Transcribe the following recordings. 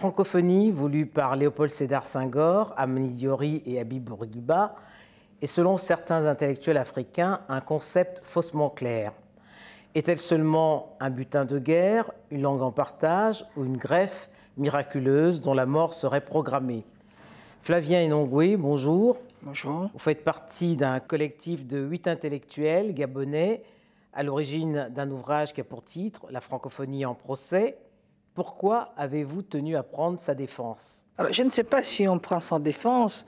La francophonie, voulue par Léopold Sédar Senghor, Amani Diori et Habib Bourguiba, est selon certains intellectuels africains un concept faussement clair. Est-elle seulement un butin de guerre, une langue en partage ou une greffe miraculeuse dont la mort serait programmée? Flavien Enongwe, bonjour. Bonjour. Vous faites partie d'un collectif de huit intellectuels gabonais à l'origine d'un ouvrage qui a pour titre La francophonie en procès. Pourquoi avez-vous tenu à prendre sa défense? Alors, je ne sais pas si on prend sa défense,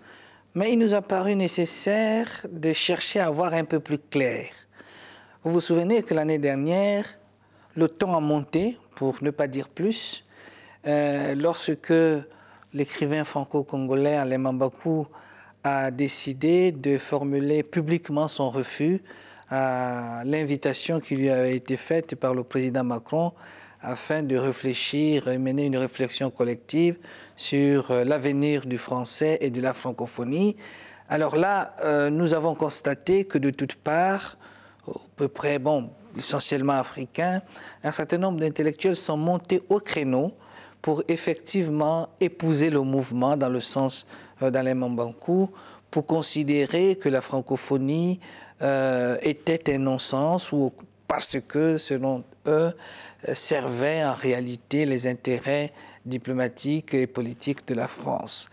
mais il nous a paru nécessaire de chercher à voir un peu plus clair. Vous vous souvenez que l'année dernière, le temps a monté, pour ne pas dire plus, euh, lorsque l'écrivain franco-congolais Alain Mambakou a décidé de formuler publiquement son refus à l'invitation qui lui avait été faite par le président Macron afin de réfléchir et mener une réflexion collective sur euh, l'avenir du français et de la francophonie. Alors là, euh, nous avons constaté que de toutes parts, à peu près, bon, essentiellement africains, un certain nombre d'intellectuels sont montés au créneau pour effectivement épouser le mouvement dans le sens euh, d'Alain Mambankou, pour considérer que la francophonie euh, était un non-sens ou parce que, selon eux, servait en réalité les intérêts diplomatiques et politiques de la France.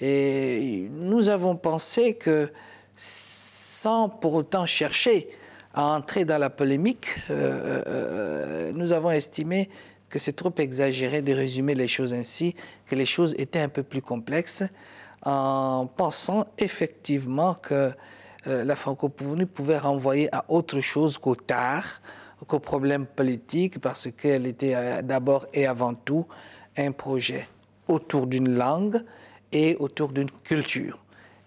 Et nous avons pensé que, sans pour autant chercher à entrer dans la polémique, euh, euh, nous avons estimé que c'est trop exagéré de résumer les choses ainsi, que les choses étaient un peu plus complexes, en pensant effectivement que euh, la francophonie pouvait renvoyer à autre chose qu'au tard, qu'aux problèmes politiques, parce qu'elle était euh, d'abord et avant tout un projet autour d'une langue et autour d'une culture.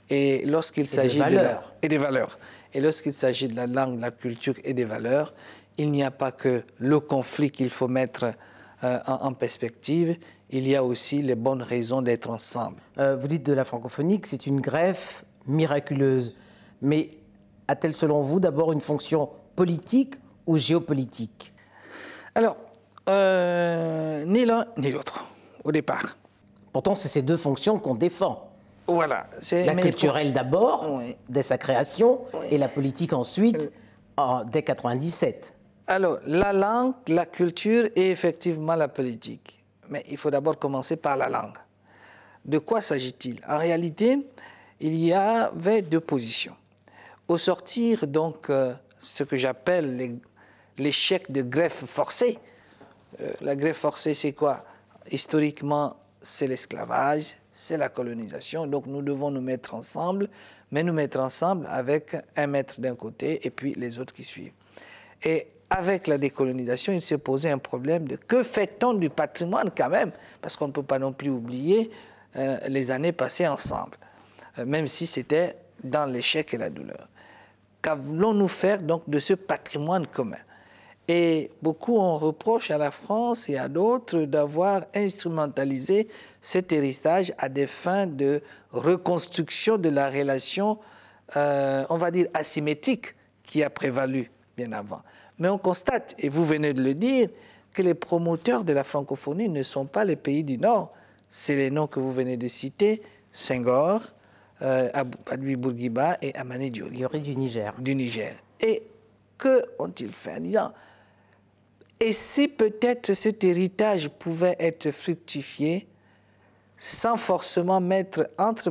Et lorsqu'il s'agit de, la, et des valeurs. Et lorsqu'il s'agit de la langue, de la culture et des valeurs, il n'y a pas que le conflit qu'il faut mettre euh, en, perspective, il y a aussi les bonnes raisons d'être ensemble. Euh, vous dites de la francophonie que c'est une greffe miraculeuse, mais a-t-elle selon vous d'abord une fonction politique ou géopolitique? Alors, euh, ni l'un ni l'autre, au départ. Pourtant, c'est ces deux fonctions qu'on défend. Voilà. La culturelle d'abord, dès sa création, et la politique ensuite, en, dès 97. Alors, la langue, la culture et effectivement la politique. Mais il faut d'abord commencer par la langue. De quoi s'agit-il? En réalité, il y avait deux positions. Au sortir, donc, euh, ce que j'appelle l'échec de greffe forcée, euh, la greffe forcée, c'est quoi? Historiquement, c'est l'esclavage, c'est la colonisation. Donc nous devons nous mettre ensemble, mais nous mettre ensemble avec un maître d'un côté et puis les autres qui suivent. Et avec la décolonisation, il s'est posé un problème de que fait-on du patrimoine quand même? Parce qu'on ne peut pas non plus oublier euh, les années passées ensemble, même si c'était dans l'échec et la douleur. Qu'allons-nous faire donc de ce patrimoine commun? Et beaucoup on reproche à la France et à d'autres d'avoir instrumentalisé cet héritage à des fins de reconstruction de la relation, euh, on va dire, asymétrique qui a prévalu bien avant. Mais on constate, et vous venez de le dire, que les promoteurs de la francophonie ne sont pas les pays du Nord. C'est les noms que vous venez de citer, Senghor, euh, Bourguiba et Amani Diori. du Niger. Du Niger. Et que ont-ils fait en disant et si peut-être cet héritage pouvait être fructifié sans forcément mettre entre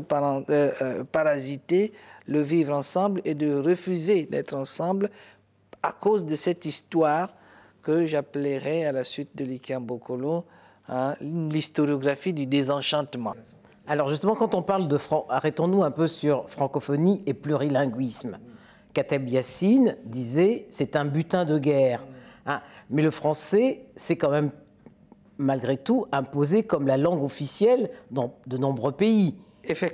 euh, euh, parasiter le vivre ensemble et de refuser d'être ensemble à cause de cette histoire que j'appellerais à la suite de l'Ikian Bokolo hein, l'historiographie du désenchantement. Alors justement, quand on parle de... Arrêtons-nous un peu sur francophonie et plurilinguisme. Kateb Yassine disait, c'est un butin de guerre. Hein. Mais le français, c'est quand même, malgré tout, imposé comme la langue officielle dans de nombreux pays.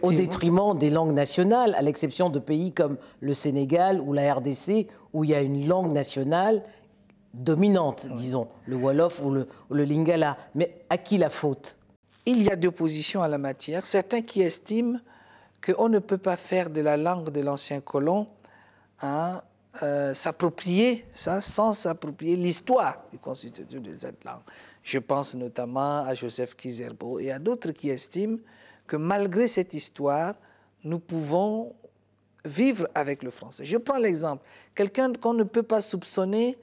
Au détriment des langues nationales, à l'exception de pays comme le Sénégal ou la RDC, où il y a une langue nationale dominante, disons, le Wolof ou le, le Lingala. Mais à qui la faute? Il y a deux positions à la matière. Certains qui estiment qu'on ne peut pas faire de la langue de l'ancien colon hein, euh, s'approprier ça sans s'approprier l'histoire du constitution de cette langue. Je pense notamment à Joseph Kizerbo et à d'autres qui estiment que malgré cette histoire, nous pouvons vivre avec le français. Je prends l'exemple, quelqu'un qu'on ne peut pas soupçonner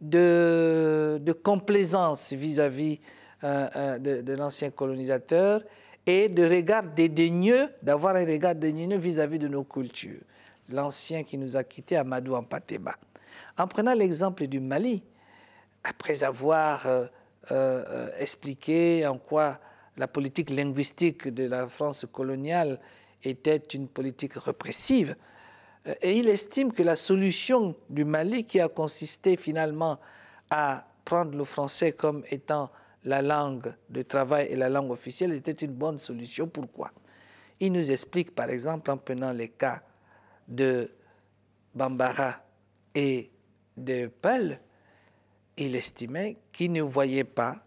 de, complaisance vis-à-vis euh, euh, de, de l'ancien colonisateur et de regard dédaigneux, d'avoir un regard dédaigneux vis-à-vis de nos cultures. L'ancien qui nous a quittés, Amadou Ampateba. En prenant l'exemple du Mali, après avoir euh, euh, expliqué en quoi la politique linguistique de la France coloniale était une politique répressive, euh, et il estime que la solution du Mali, qui a consisté finalement à prendre le français comme étant la langue de travail et la langue officielle, était une bonne solution. Pourquoi? Il nous explique, par exemple, en prenant les cas de Bambara et de Peul, il estimait qu'il ne voyait pas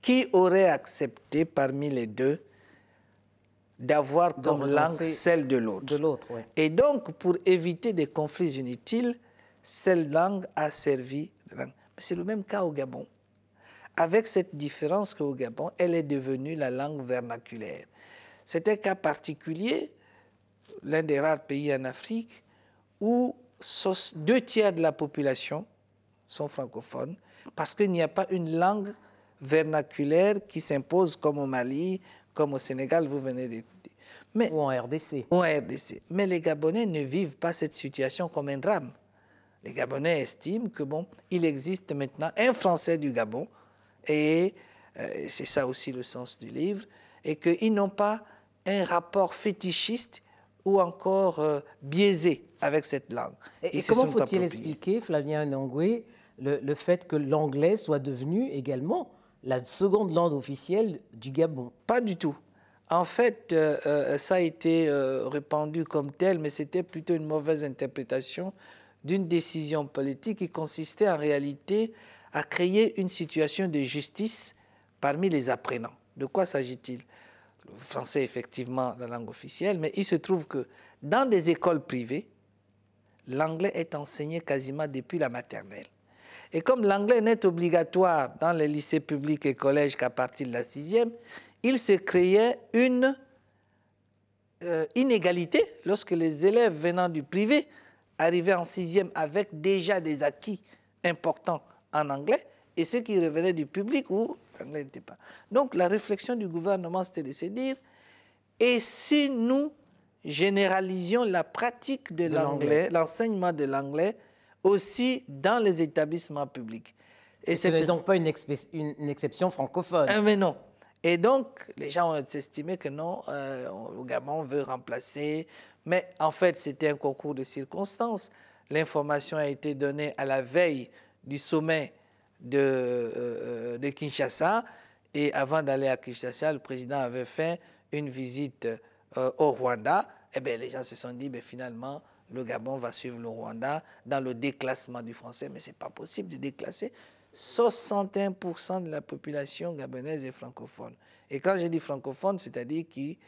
qui aurait accepté parmi les deux d'avoir comme langue celle de l'autre. Ouais. Et donc, pour éviter des conflits inutiles, cette langue a servi c'est le même cas au Gabon. Avec cette différence qu'au Gabon, elle est devenue la langue vernaculaire. C'est un cas particulier, l'un des rares pays en Afrique où deux tiers de la population sont francophones parce qu'il n'y a pas une langue vernaculaire qui s'impose comme au Mali, comme au Sénégal, vous venez d'écouter. Mais, ou en RDC. Ou en RDC. Mais les Gabonais ne vivent pas cette situation comme un drame. Les Gabonais estiment que bon, il existe maintenant un Français du Gabon, et euh, c'est ça aussi le sens du livre, et qu'ils n'ont pas un rapport fétichiste ou encore euh, biaisé avec cette langue. Et, et comment faut-il expliquer, Flavien Nangoué, le, le fait que l'anglais soit devenu également la seconde langue officielle du Gabon? Pas du tout. En fait, euh, ça a été euh, répandu comme tel, mais c'était plutôt une mauvaise interprétation d'une décision politique qui consistait en réalité à créer une situation de justice parmi les apprenants. De quoi s'agit-il? Le français effectivement la langue officielle, mais il se trouve que dans des écoles privées, l'anglais est enseigné quasiment depuis la maternelle. Et comme l'anglais n'est obligatoire dans les lycées publics et collèges qu'à partir de la sixième, il se créait une euh, inégalité lorsque les élèves venant du privé arrivaient en sixième avec déjà des acquis importants en anglais et ceux qui revenaient du public où l'anglais n'était pas. Donc la réflexion du gouvernement, c'était de se dire, et si nous généralisions la pratique de, de l'anglais, l'enseignement de l'anglais, aussi dans les établissements publics? Et ce n'est donc pas une exception francophone. Ah, mais non. Et donc, les gens ont estimé que non, euh, le Gabon veut remplacer. Mais en fait, c'était un concours de circonstances. L'information a été donnée à la veille du sommet de, euh, de Kinshasa. Et avant d'aller à Kinshasa, le président avait fait une visite euh, au Rwanda. Et bien, les gens se sont dit, ben, finalement, le Gabon va suivre le Rwanda dans le déclassement du français, mais ce n'est pas possible de déclasser. 61% de la population gabonaise est francophone. Et quand je dis francophone, c'est-à-dire qui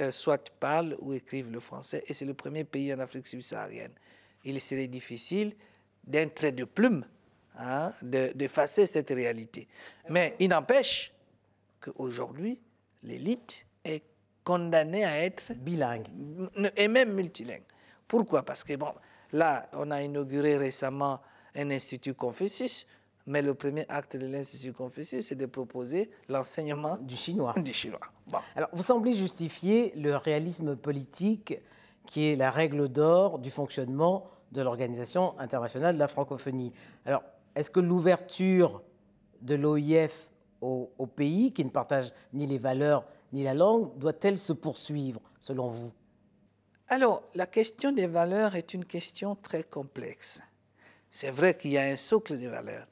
euh, soit parlent ou écrivent le français, et c'est le premier pays en Afrique subsaharienne. Il serait difficile d'un trait de plume hein, d'effacer cette réalité. Mais il n'empêche qu'aujourd'hui, l'élite est condamnée à être bilingue et même multilingue. Pourquoi? Parce que, bon, là, on a inauguré récemment un institut Confucius, mais le premier acte de l'Institut Confucius, c'est de proposer l'enseignement du chinois. Du chinois. Bon. Alors, vous semblez justifier le réalisme politique qui est la règle d'or du fonctionnement de l'Organisation internationale de la francophonie. Alors, est-ce que l'ouverture de l'OIF au, au, pays, qui ne partage ni les valeurs ni la langue, doit-elle se poursuivre, selon vous? Alors, la question des valeurs est une question très complexe. C'est vrai qu'il y a un socle de valeurs,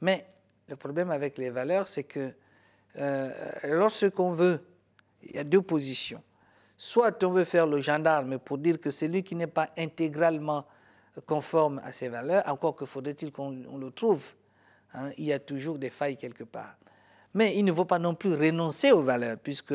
mais le problème avec les valeurs, c'est que euh, lorsqu'on veut, il y a deux positions. Soit on veut faire le gendarme pour dire que celui qui n'est pas intégralement conforme à ces valeurs, encore que faudrait-il qu'on le trouve, hein, il y a toujours des failles quelque part. Mais il ne faut pas non plus renoncer aux valeurs, puisque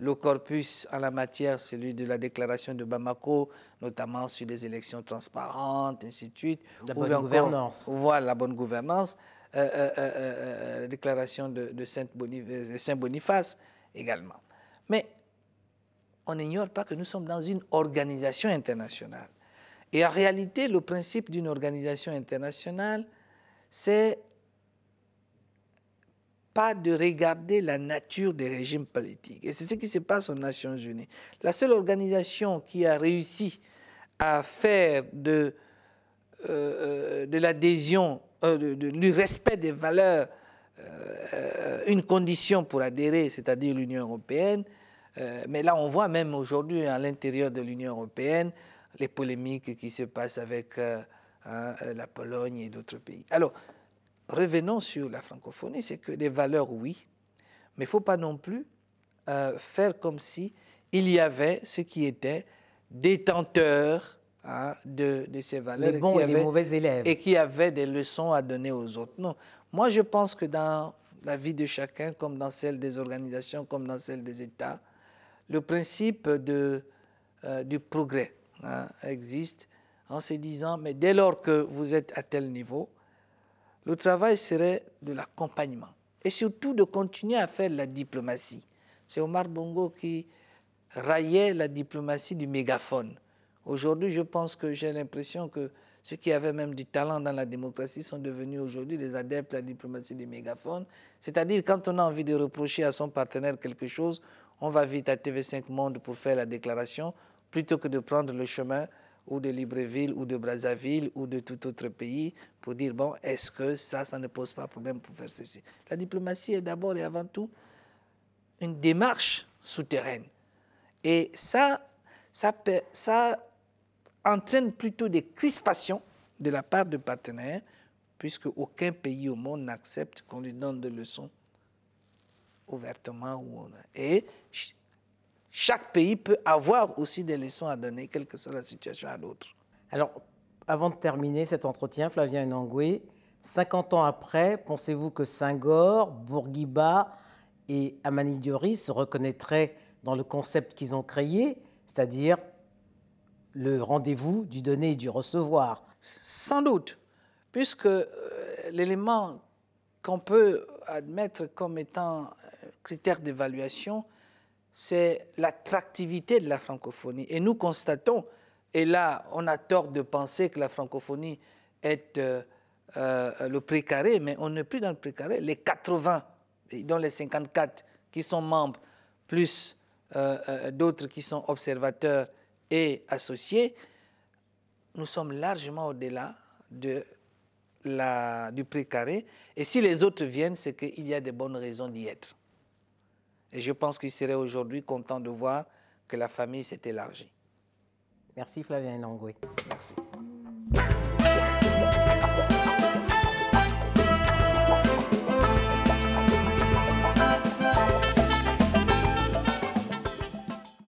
le corpus en la matière, celui de la déclaration de Bamako, notamment sur les élections transparentes, ainsi de suite. La bonne gouvernance. Voilà, la bonne gouvernance. Euh, euh, euh, la déclaration de, de Saint-Boniface également. Mais on n'ignore pas que nous sommes dans une organisation internationale. Et en réalité, le principe d'une organisation internationale, c'est pas de regarder la nature des régimes politiques. Et c'est ce qui se passe aux Nations Unies. La seule organisation qui a réussi à faire de, euh, de l'adhésion, euh, du respect des valeurs, euh, une condition pour adhérer, c'est-à-dire l'Union européenne. mais là, on voit même aujourd'hui à l'intérieur de l'Union européenne les polémiques qui se passent avec hein, la Pologne et d'autres pays. Alors, revenons sur la francophonie, c'est que des valeurs, oui, mais il ne faut pas non plus euh, faire comme si il y avait ceux qui étaient détenteurs hein, de, ces valeurs. Les bons et, les mauvais élèves. Et qui avaient des leçons à donner aux autres. Non. Moi, je pense que dans la vie de chacun, comme dans celle des organisations, comme dans celle des États, le principe de, euh, du progrès hein, existe en se disant, mais dès lors que vous êtes à tel niveau, le travail serait de l'accompagnement et surtout de continuer à faire la diplomatie. C'est Omar Bongo qui raillait la diplomatie du mégaphone. Aujourd'hui, je pense que j'ai l'impression que ceux qui avaient même du talent dans la démocratie sont devenus aujourd'hui des adeptes de la diplomatie du mégaphone. C'est-à-dire, quand on a envie de reprocher à son partenaire quelque chose, on va vite à TV5 Monde pour faire la déclaration, plutôt que de prendre le chemin ou de Libreville ou de Brazzaville ou de tout autre pays pour dire, bon, est-ce que ça, ça ne pose pas problème pour faire ceci? La diplomatie est d'abord et avant tout une démarche souterraine. Et ça, ça, ça entraîne plutôt des crispations de la part de partenaires, puisque aucun pays au monde n'accepte qu'on lui donne des leçons ouvertement. Ou et chaque pays peut avoir aussi des leçons à donner, quelle que soit la situation à l'autre. Alors, avant de terminer cet entretien, Flavien Nangoué, 50 ans après, pensez-vous que Senghor, Bourguiba et Amani Diori se reconnaîtraient dans le concept qu'ils ont créé, c'est-à-dire le rendez-vous du donner et du recevoir? Sans doute, puisque euh, l'élément qu'on peut admettre comme étant critère d'évaluation, c'est l'attractivité de la francophonie. Et nous constatons, et là on a tort de penser que la francophonie est euh, euh, le précaré, mais on n'est plus dans le précaré. Les 80, dont les 54 qui sont membres, plus euh, d'autres qui sont observateurs et associés, nous sommes largement au-delà de la, du précaré. Et si les autres viennent, c'est qu'il y a de bonnes raisons d'y être. Et je pense qu'il serait aujourd'hui content de voir que la famille s'est élargie. Merci Flavien Nangoué. Merci.